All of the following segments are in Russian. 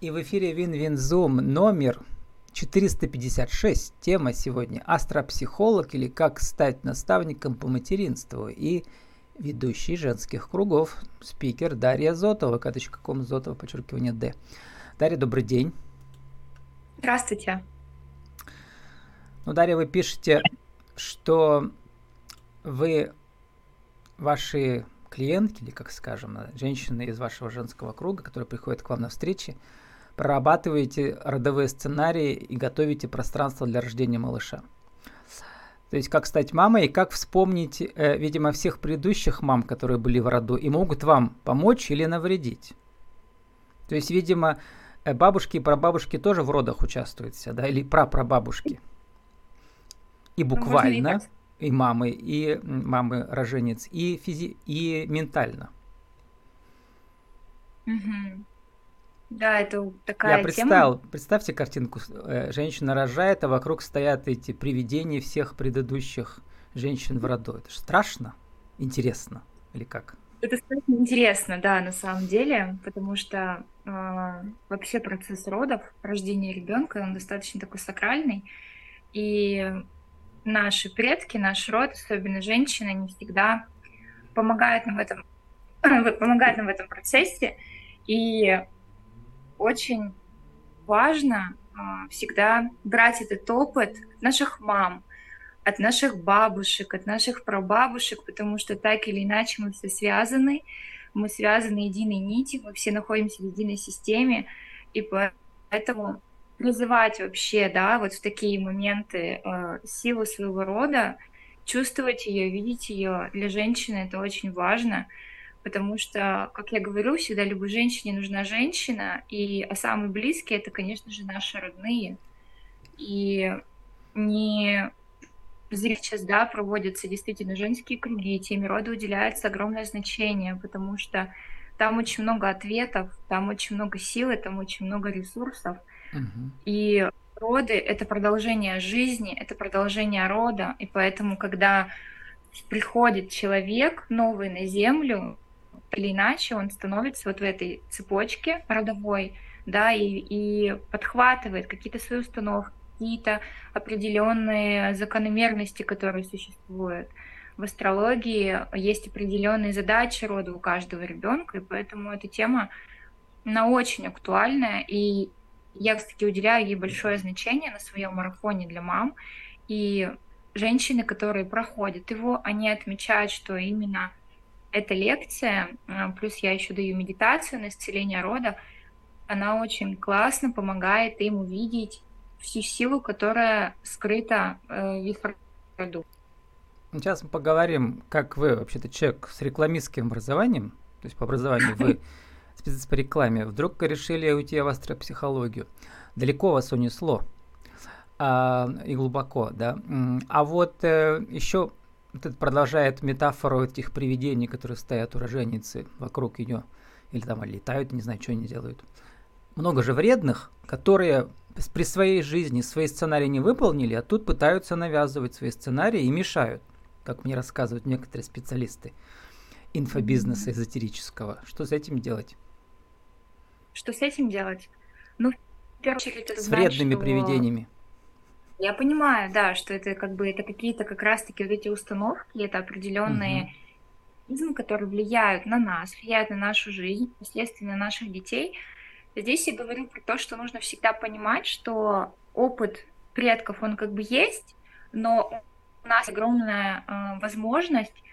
И в эфире Вин-Вин-Зум номер 456. Тема сегодня «Астропсихолог» или «Как стать наставником по материнству» и ведущий женских кругов, спикер Дарья Зотова, ком Зотова, подчеркивание Д. Дарья, добрый день. Здравствуйте. Ну, Дарья, вы пишете, что вы, ваши клиентки, или как скажем, женщины из вашего женского круга, которые приходят к вам на встречи, прорабатываете родовые сценарии и готовите пространство для рождения малыша. То есть как стать мамой и как вспомнить, э, видимо, всех предыдущих мам, которые были в роду, и могут вам помочь или навредить. То есть, видимо, э, бабушки и прабабушки тоже в родах участвуют, да, или прапрабабушки. И ну, буквально, и, и мамы, и мамы роженец, и, физи- и ментально. Угу. Да, это такая Я представил, тема. представьте картинку, э, женщина рожает, а вокруг стоят эти привидения всех предыдущих женщин в роду. Это же страшно, интересно, или как? Это страшно интересно, да, на самом деле, потому что э, вообще процесс родов, рождения ребенка, он достаточно такой сакральный, и наши предки, наш род, особенно женщины, не всегда помогают нам в этом, помогают нам в этом процессе, и очень важно а, всегда брать этот опыт от наших мам, от наших бабушек, от наших прабабушек, потому что так или иначе мы все связаны, мы связаны единой нитью, мы все находимся в единой системе, и поэтому призывать вообще, да, вот в такие моменты э, силу своего рода, чувствовать ее, видеть ее для женщины это очень важно, потому что, как я говорю, всегда любой женщине нужна женщина, и а самые близкие это, конечно же, наши родные. И не зря сейчас, да, проводятся действительно женские круги, теме рода уделяется огромное значение, потому что там очень много ответов, там очень много силы, там очень много ресурсов. Угу. И роды — это продолжение жизни, это продолжение рода, и поэтому, когда приходит человек новый на Землю, или иначе он становится вот в этой цепочке родовой, да, и, и подхватывает какие-то свои установки, какие-то определенные закономерности, которые существуют. В астрологии есть определенные задачи рода у каждого ребенка, и поэтому эта тема, она очень актуальная, и я, кстати, уделяю ей большое значение на своем марафоне для мам, и женщины, которые проходят его, они отмечают, что именно эта лекция, а, плюс я еще даю медитацию на исцеление рода, она очень классно помогает им увидеть всю силу, которая скрыта э, в их роду. Сейчас мы поговорим, как вы вообще-то человек с рекламистским образованием, то есть по образованию вы специалист по рекламе, вдруг решили уйти в астропсихологию. Далеко вас унесло а, и глубоко, да. А вот э, еще это продолжает метафору этих привидений, которые стоят у роженицы вокруг ее, или там летают, не знаю, что они делают. Много же вредных, которые при своей жизни свои сценарии не выполнили, а тут пытаются навязывать свои сценарии и мешают, как мне рассказывают некоторые специалисты инфобизнеса эзотерического. Что с этим делать? Что с этим делать? Ну, в первую очередь, это С знать, вредными что... привидениями. Я понимаю, да, что это как бы это какие-то как раз-таки вот эти установки, это определенные механизмы, которые влияют на нас, влияют на нашу жизнь, последствия на наших детей. Здесь я говорю про то, что нужно всегда понимать, что опыт предков, он как бы есть, но у нас огромная э, возможность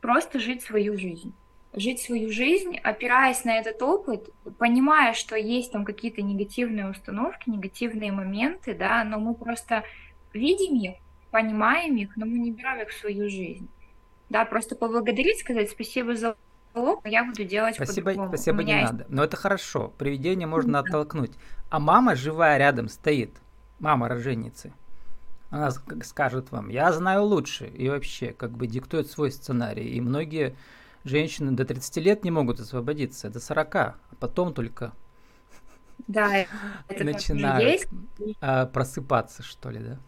просто жить свою жизнь жить свою жизнь, опираясь на этот опыт, понимая, что есть там какие-то негативные установки, негативные моменты, да, но мы просто видим их, понимаем их, но мы не берем их в свою жизнь. Да, просто поблагодарить, сказать спасибо за урок, я буду делать Спасибо, спасибо не есть... надо. Но это хорошо, привидение можно да. оттолкнуть. А мама живая рядом стоит, мама роженицы. Она скажет вам, я знаю лучше, и вообще, как бы диктует свой сценарий. И многие женщины до 30 лет не могут освободиться, до 40, а потом только да, это начинают есть. А, просыпаться, что ли, да?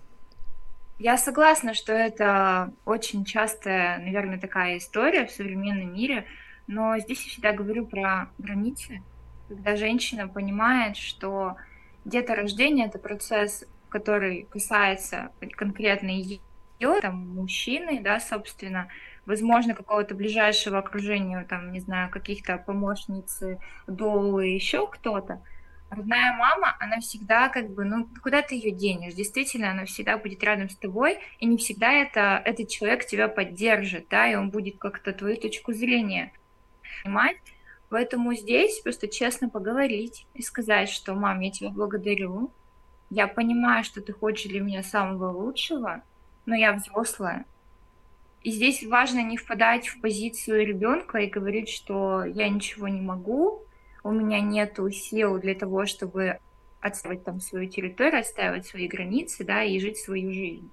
Я согласна, что это очень частая, наверное, такая история в современном мире, но здесь я всегда говорю про границы, когда женщина понимает, что деторождение — это процесс, который касается конкретно ее, там, мужчины, да, собственно, возможно, какого-то ближайшего окружения, там, не знаю, каких-то помощницы, долы, еще кто-то, родная мама, она всегда как бы, ну, куда ты ее денешь? Действительно, она всегда будет рядом с тобой, и не всегда это, этот человек тебя поддержит, да, и он будет как-то твою точку зрения понимать. Поэтому здесь просто честно поговорить и сказать, что, мам, я тебя благодарю, я понимаю, что ты хочешь для меня самого лучшего, но я взрослая. И здесь важно не впадать в позицию ребенка и говорить, что я ничего не могу, у меня нет сил для того, чтобы отстаивать там свою территорию, отстаивать свои границы, да, и жить свою жизнь.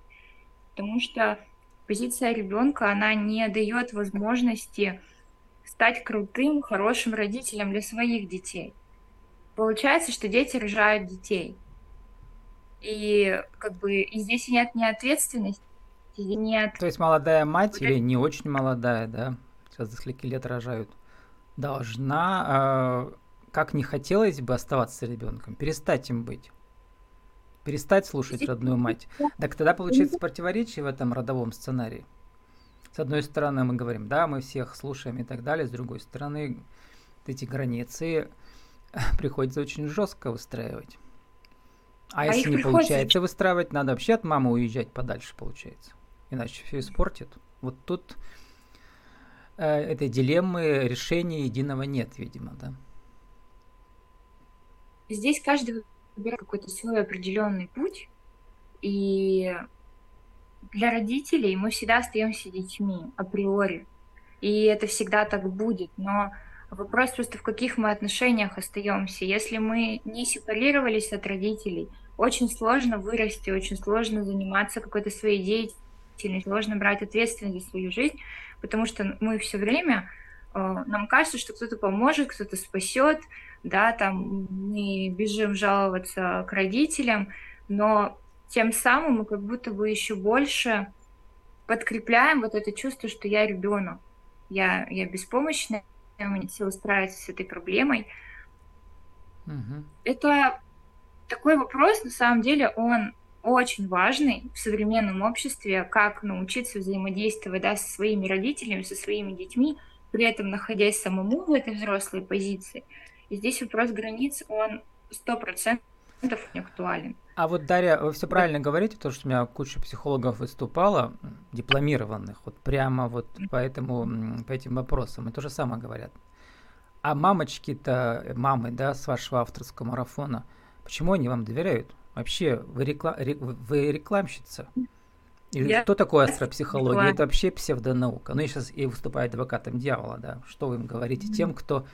Потому что позиция ребенка, она не дает возможности стать крутым, хорошим родителем для своих детей. Получается, что дети рожают детей. И как бы и здесь нет ни ответственности, нет... То есть молодая мать или не очень молодая, да, сейчас до скольки лет рожают, должна, э, как не хотелось бы оставаться ребенком, перестать им быть. Перестать слушать родную мать. Так тогда получается противоречие в этом родовом сценарии. С одной стороны, мы говорим, да, мы всех слушаем и так далее, с другой стороны, эти границы приходится очень жестко выстраивать. А, а если не приходится... получается выстраивать, надо вообще от мамы уезжать подальше, получается. Иначе все испортит. Вот тут э, этой дилеммы решения единого нет, видимо, да. Здесь каждый выбирает какой-то свой определенный путь, и для родителей мы всегда остаемся детьми априори. И это всегда так будет. Но вопрос просто в каких мы отношениях остаемся. Если мы не сепарировались от родителей, очень сложно вырасти, очень сложно заниматься какой-то своей деятельностью, сложно брать ответственность за свою жизнь, потому что мы все время э, нам кажется, что кто-то поможет, кто-то спасет, да, там мы бежим жаловаться к родителям, но тем самым мы как будто бы еще больше подкрепляем вот это чувство, что я ребенок, я, я беспомощная, у меня нет сил справиться с этой проблемой. Угу. Это такой вопрос, на самом деле, он очень важный в современном обществе, как научиться взаимодействовать да, со своими родителями, со своими детьми, при этом находясь самому в этой взрослой позиции. И здесь вопрос границ, он сто процентов актуален. А вот, Дарья, вы все правильно говорите, то, что у меня куча психологов выступала, дипломированных, вот прямо вот по, этому, по этим вопросам, и то же самое говорят. А мамочки-то, мамы, да, с вашего авторского марафона, почему они вам доверяют? Вообще, вы, рекла... вы рекламщица. И я... Что такое астропсихология? Реклам. Это вообще псевдонаука. Ну, я сейчас и выступаю адвокатом дьявола, да. Что вы им говорите тем, кто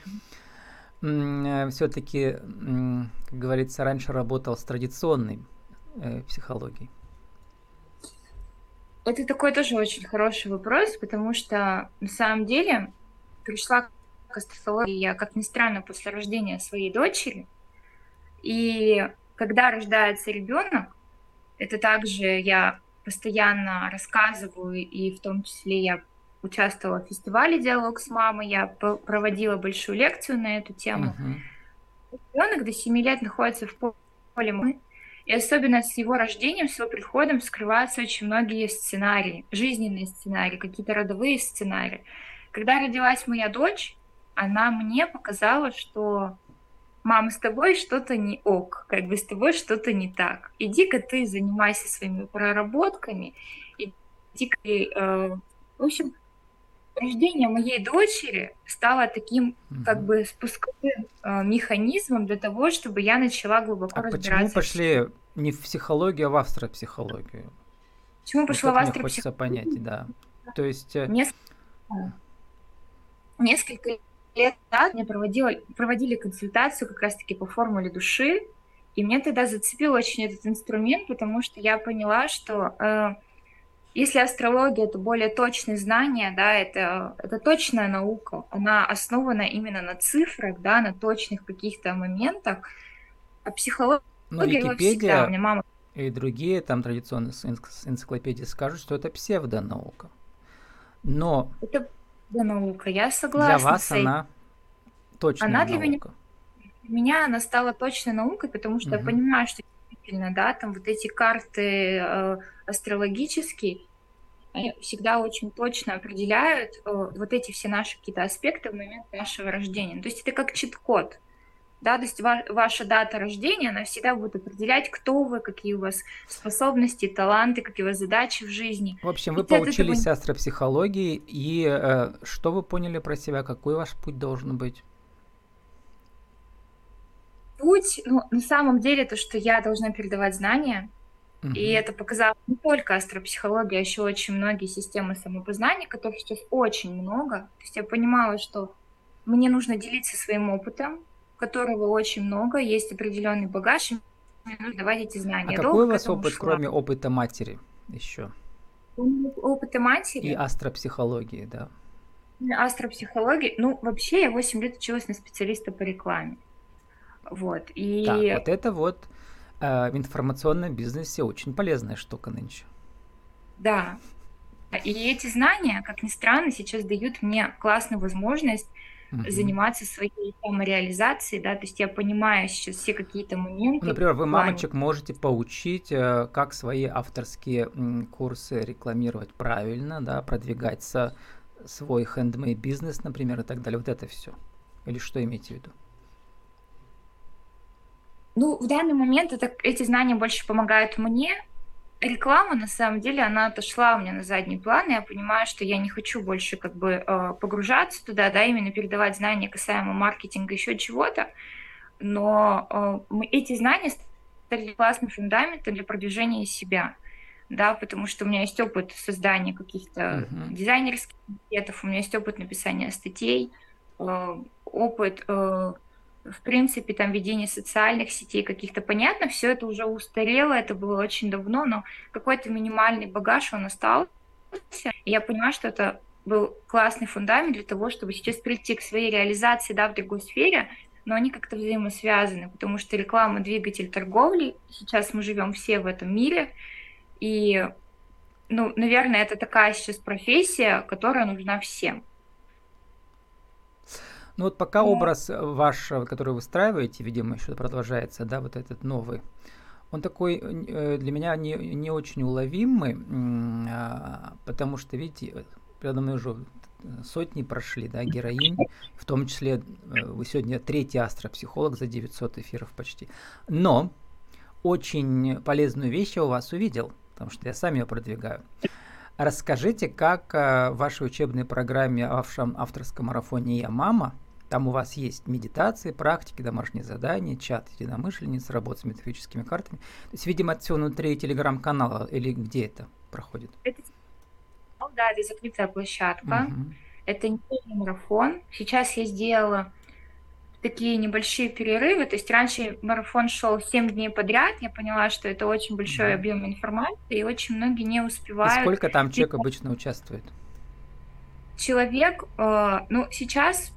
все-таки, как говорится, раньше работал с традиционной э, психологией? Это такой тоже очень хороший вопрос, потому что на самом деле пришла к астрологии я, как ни странно, после рождения своей дочери. И когда рождается ребенок, это также я постоянно рассказываю, и в том числе я участвовала в фестивале «Диалог с мамой», я проводила большую лекцию на эту тему. Uh-huh. Ребенок до 7 лет находится в поле мамы, и особенно с его рождением, с его приходом скрываются очень многие сценарии, жизненные сценарии, какие-то родовые сценарии. Когда родилась моя дочь, она мне показала, что мама, с тобой что-то не ок, как бы с тобой что-то не так. Иди-ка ты занимайся своими проработками, иди-ка ты, э, в общем, рождение моей дочери стало таким как бы спусковым э, механизмом для того, чтобы я начала глубоко а разбираться. Почему пошли не в психологию, а в астропсихологию? Почему пошла в астропсихологию? хочется понять, да. То есть... Э, Несколько, несколько лет назад мне проводили, проводили консультацию как раз-таки по формуле души, и мне тогда зацепил очень этот инструмент, потому что я поняла, что э, если астрология это более точные знания, да, это, это точная наука, она основана именно на цифрах, да, на точных каких-то моментах, а психология Но Википедия всегда, мама... и другие там традиционные энциклопедии скажут, что это псевдонаука. Но... Это псевдонаука, я согласна. Для вас она точная она для наука. Меня... меня она стала точной наукой, потому что mm-hmm. я понимаю, что действительно, да, там вот эти карты э, астрологические, они всегда очень точно определяют э, вот эти все наши какие-то аспекты в момент нашего рождения. То есть это как чит-код. Да, то есть ва- ваша дата рождения, она всегда будет определять, кто вы, какие у вас способности, таланты, какие у вас задачи в жизни. В общем, вы и поучились этого... астропсихологии, и э, что вы поняли про себя, какой ваш путь должен быть? Путь, ну, на самом деле, то, что я должна передавать знания, и это показало не только астропсихология, а еще очень многие системы самопознания, которых сейчас очень много. То есть я понимала, что мне нужно делиться своим опытом, которого очень много, есть определенный багаж, и нужно давать эти знания. А какой у вас опыт, шла. кроме опыта матери еще? Опыта матери? И астропсихологии, да. Астропсихологии, ну, вообще я 8 лет училась на специалиста по рекламе. Вот, и... Так, вот это вот э, в информационном бизнесе очень полезная штука нынче. Да. И эти знания, как ни странно, сейчас дают мне классную возможность угу. заниматься своей самореализацией, да, то есть я понимаю сейчас все какие-то моменты. Например, вы мамочек можете поучить, э, как свои авторские курсы рекламировать правильно, да, продвигаться свой хендмейд бизнес, например, и так далее. Вот это все. Или что имеете в виду? Ну, в данный момент это, эти знания больше помогают мне. Реклама, на самом деле, она отошла у меня на задний план, и я понимаю, что я не хочу больше как бы э, погружаться туда, да, именно передавать знания касаемо маркетинга, еще чего-то. Но э, эти знания стали классным фундаментом для продвижения себя да, потому что у меня есть опыт создания каких-то uh-huh. дизайнерских пакетов, у меня есть опыт написания статей, э, опыт в принципе, там ведение социальных сетей каких-то, понятно, все это уже устарело, это было очень давно, но какой-то минимальный багаж он остался. И я понимаю, что это был классный фундамент для того, чтобы сейчас прийти к своей реализации, да, в другой сфере, но они как-то взаимосвязаны, потому что реклама – двигатель торговли, сейчас мы живем все в этом мире, и, ну, наверное, это такая сейчас профессия, которая нужна всем. Ну вот пока Но... образ ваш, который вы выстраиваете, видимо, еще продолжается, да, вот этот новый, он такой э, для меня не, не очень уловимый, а, потому что, видите, передо мной уже сотни прошли, да, героинь, в том числе э, вы сегодня третий астропсихолог за 900 эфиров почти. Но очень полезную вещь я у вас увидел, потому что я сам ее продвигаю. Расскажите, как э, в вашей учебной программе в авторском марафоне «Я мама» Там у вас есть медитации, практики, домашние задания, чат единомышленниц, работа с метафизическими картами. То есть, видимо, это все внутри телеграм-канала или где это проходит? Это, да, это закрытая площадка. Угу. Это не марафон. Сейчас я сделала такие небольшие перерывы. То есть раньше марафон шел 7 дней подряд. Я поняла, что это очень большой да. объем информации, и очень многие не успевают. И сколько там человек обычно участвует? Человек, э, ну, сейчас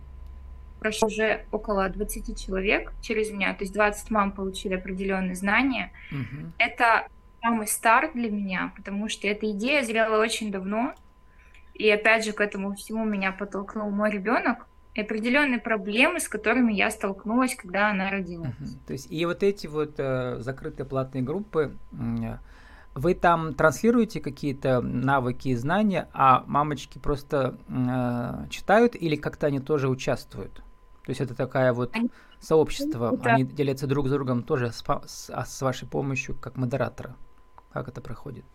прошло уже около 20 человек через меня, то есть 20 мам получили определенные знания. Угу. Это самый старт для меня, потому что эта идея зрела очень давно, и опять же к этому всему меня подтолкнул мой ребенок, и определенные проблемы, с которыми я столкнулась, когда она родилась. Угу. То есть и вот эти вот э, закрытые платные группы, э, вы там транслируете какие-то навыки и знания, а мамочки просто э, читают или как-то они тоже участвуют? То есть это такая вот сообщество, да. они делятся друг с другом тоже с, с, а с вашей помощью как модератора. Как это проходит?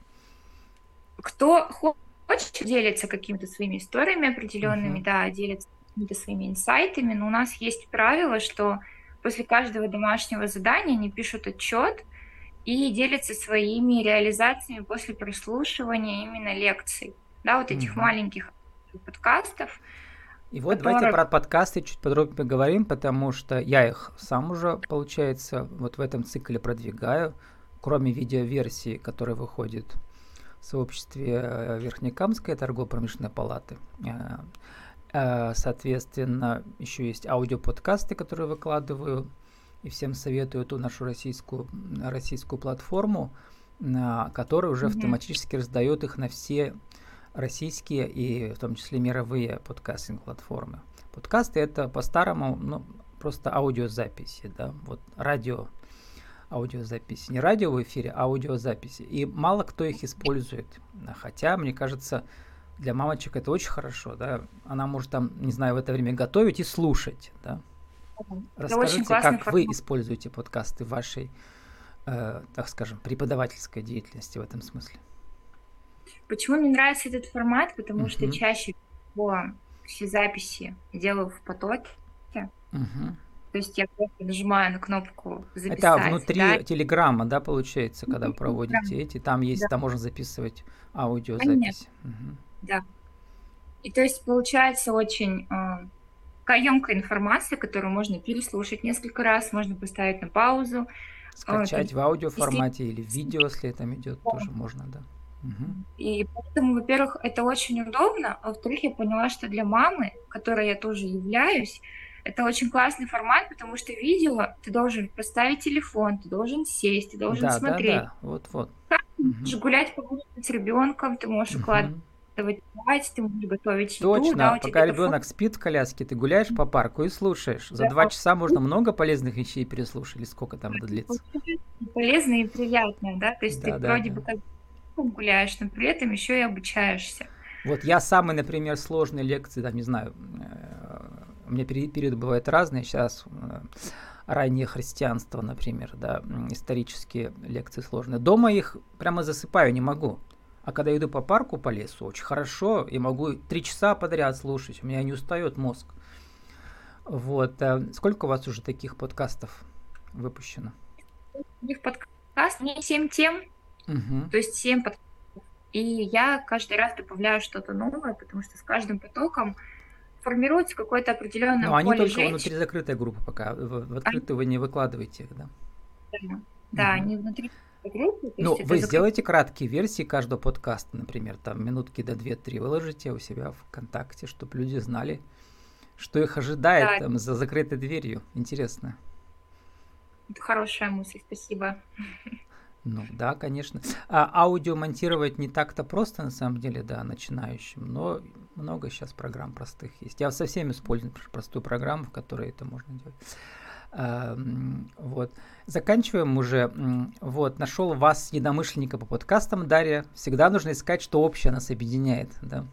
Кто хочет делиться какими-то своими историями определенными, uh-huh. да, делиться какими-то своими инсайтами, но у нас есть правило, что после каждого домашнего задания они пишут отчет и делятся своими реализациями после прослушивания именно лекций, да, вот этих uh-huh. маленьких подкастов. И вот который... давайте про подкасты чуть подробнее поговорим, потому что я их сам уже, получается, вот в этом цикле продвигаю, кроме видеоверсии, которая выходит в сообществе э, Верхнекамской торгово-промышленной палаты. Э, э, соответственно, еще есть аудиоподкасты, которые выкладываю, и всем советую эту нашу российскую, российскую платформу, которая уже mm-hmm. автоматически раздает их на все российские и в том числе мировые подкастинг-платформы. Подкасты это по-старому, ну, просто аудиозаписи, да, вот радио аудиозаписи. Не радио в эфире, а аудиозаписи. И мало кто их использует. Хотя, мне кажется, для мамочек это очень хорошо, да. Она может там, не знаю, в это время готовить и слушать, да. Расскажите, как вы используете подкасты в вашей, э, так скажем, преподавательской деятельности в этом смысле? Почему мне нравится этот формат? Потому uh-huh. что чаще всего все записи делаю в потоке. Uh-huh. То есть я просто нажимаю на кнопку записать. Это внутри да? Телеграма, да, получается, когда вы проводите эти, там есть, да. там можно записывать аудиозапись. Угу. Да. И то есть получается очень э, емкая информация, которую можно переслушать несколько раз, можно поставить на паузу. Скачать э, в аудиоформате или в видео, если там идет, да. тоже можно, да. Угу. И поэтому, во-первых, это очень удобно, а во-вторых, я поняла, что для мамы, которой я тоже являюсь, это очень классный формат, потому что видео ты должен поставить телефон, ты должен сесть, ты должен да, смотреть. Да, да, вот-вот. Ты можешь гулять по с ребенком, ты можешь укладывать спать, ты можешь готовить еду. Точно, да, пока ребенок фон... спит в коляске, ты гуляешь по парку и слушаешь. За два часа можно много полезных вещей переслушать, или сколько там это длится? Полезно и приятно, да? То есть да, ты да, вроде да. бы как гуляешь, но при этом еще и обучаешься. Вот я самые, например, сложные лекции, там, не знаю, э, у меня периоды бывают разные. Сейчас э, раннее христианство, например, да, исторические лекции сложные. Дома их прямо засыпаю, не могу. А когда иду по парку, по лесу, очень хорошо, и могу три часа подряд слушать, у меня не устает мозг. Вот. Э, сколько у вас уже таких подкастов выпущено? Таких подкастов не 7 тем, угу. то есть 7 подкастов. И я каждый раз добавляю что-то новое, потому что с каждым потоком формируется какое-то определенное Но они только женщин. внутри закрытой группы пока, в, в открытую вы не выкладываете их, да? Да, да угу. они внутри группы. Ну, вы закрыт... сделаете краткие версии каждого подкаста, например, там минутки до 2-3 выложите у себя в ВКонтакте, чтобы люди знали, что их ожидает да. там за закрытой дверью. Интересно. Это хорошая мысль, спасибо. Ну да, конечно. А аудио монтировать не так-то просто, на самом деле, да, начинающим, но много сейчас программ простых есть. Я совсем использую простую программу, в которой это можно делать. А, вот. Заканчиваем уже. Вот, нашел вас, единомышленника по подкастам, Дарья. Всегда нужно искать, что общее нас объединяет. Да?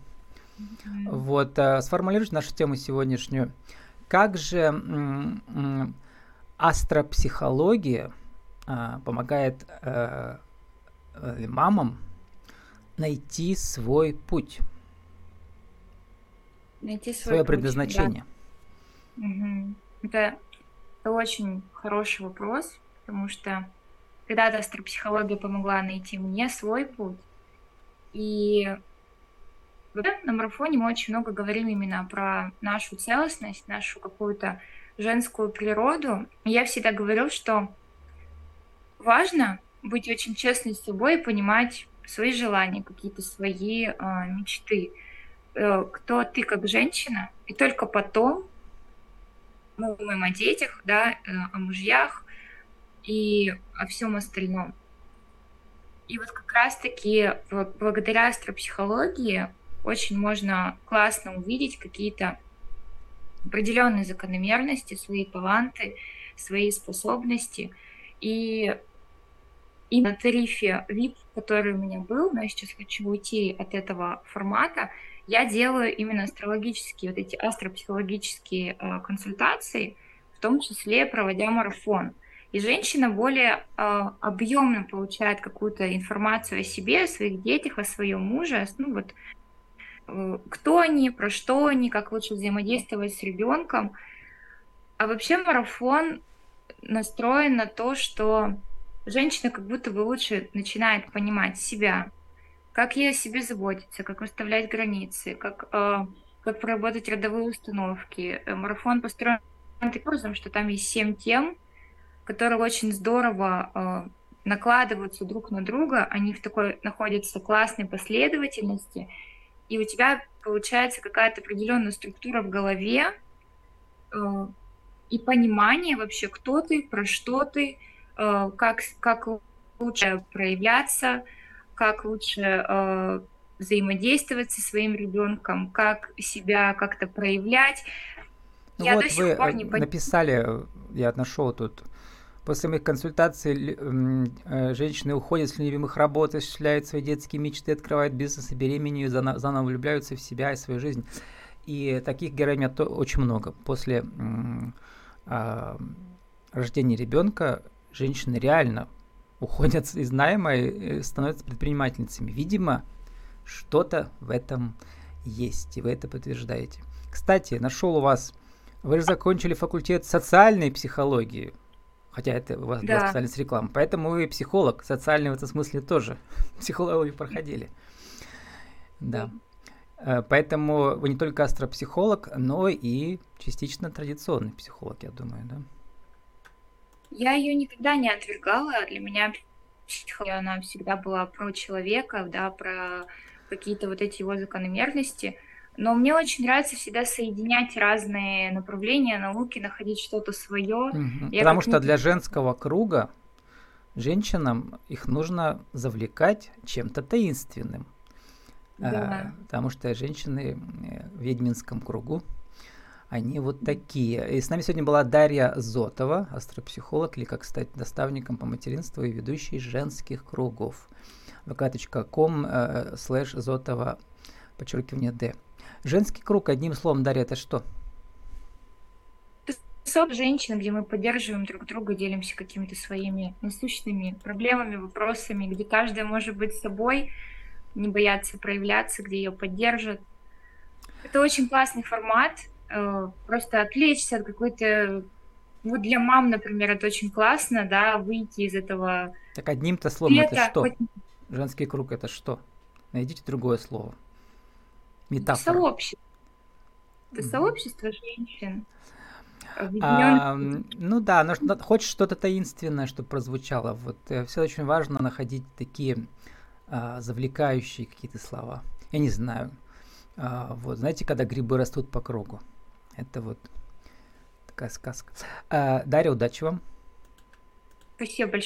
Mm-hmm. Вот, а, сформулируйте нашу тему сегодняшнюю. Как же м- астропсихология а, помогает а, мамам найти свой путь? Найти свой свое путь, предназначение. Да. Угу. Это это очень хороший вопрос, потому что когда-то астропсихология помогла найти мне свой путь. И на марафоне мы очень много говорим именно про нашу целостность, нашу какую-то женскую природу. И я всегда говорю, что важно быть очень честной с собой и понимать свои желания, какие-то свои э, мечты, э, кто ты как женщина, и только потом мы думаем о детях, да, э, о мужьях и о всем остальном. И вот как раз-таки благодаря астропсихологии очень можно классно увидеть какие-то определенные закономерности, свои таланты, свои способности. И, и на тарифе VIP, который у меня был, но я сейчас хочу уйти от этого формата, я делаю именно астрологические, вот эти астропсихологические э, консультации, в том числе проводя марафон. И женщина более э, объемно получает какую-то информацию о себе, о своих детях, о своем муже, ну вот э, кто они, про что они, как лучше взаимодействовать с ребенком. А вообще марафон настроен на то, что женщина как будто бы лучше начинает понимать себя, как ей о себе заботиться, как выставлять границы, как, э, как проработать родовые установки. Э, марафон построен таким образом, что там есть семь тем, которые очень здорово э, накладываются друг на друга, они в такой находятся классной последовательности, и у тебя получается какая-то определенная структура в голове э, и понимание вообще, кто ты, про что ты, как, как лучше проявляться, как лучше э, взаимодействовать со своим ребенком, как себя как-то проявлять. Ну я вот вы не написали, я нашел тут После моих консультаций э, женщины уходят с любимых работ, осуществляют свои детские мечты, открывают бизнес и беременеют, заново влюбляются в себя и свою жизнь. И таких меня очень много. После а, рождения ребенка женщины реально уходят из найма и становятся предпринимательницами. Видимо, что-то в этом есть, и вы это подтверждаете. Кстати, нашел у вас, вы же закончили факультет социальной психологии. Хотя это у вас да. была специальность рекламы. Поэтому вы психолог, социальный в этом смысле тоже. Психологию проходили. Да. Э, поэтому вы не только астропсихолог, но и частично традиционный психолог, я думаю, да? Я ее никогда не отвергала. Для меня психология, она всегда была про человека, да, про какие-то вот эти его закономерности. Но мне очень нравится всегда соединять разные направления науки, находить что-то свое. Угу. Потому что для женского круга женщинам их нужно завлекать чем-то таинственным. Да. А, потому что женщины э, в ведьминском кругу, они вот такие. И с нами сегодня была Дарья Зотова, астропсихолог, или как стать наставником по материнству и ведущей женских кругов. vk.com э, слэш Зотова, подчеркивание D. Женский круг, одним словом, Дарья, это что? Соб женщин, где мы поддерживаем друг друга, делимся какими-то своими насущными проблемами, вопросами, где каждая может быть собой, не бояться проявляться, где ее поддержат. Это очень классный формат, э, просто отвлечься от какой-то... Вот для мам, например, это очень классно, да, выйти из этого... Так одним-то словом это что? Хоть... Женский круг это что? Найдите другое слово. Метафора. Сообщество. Это сообщество женщин. А, ну да, но хочешь что-то таинственное, чтобы прозвучало. Вот э, все очень важно находить такие а, завлекающие какие-то слова. Я не знаю. А, вот знаете, когда грибы растут по кругу. Это вот такая сказка. А, Дарья, удачи вам. Спасибо большое.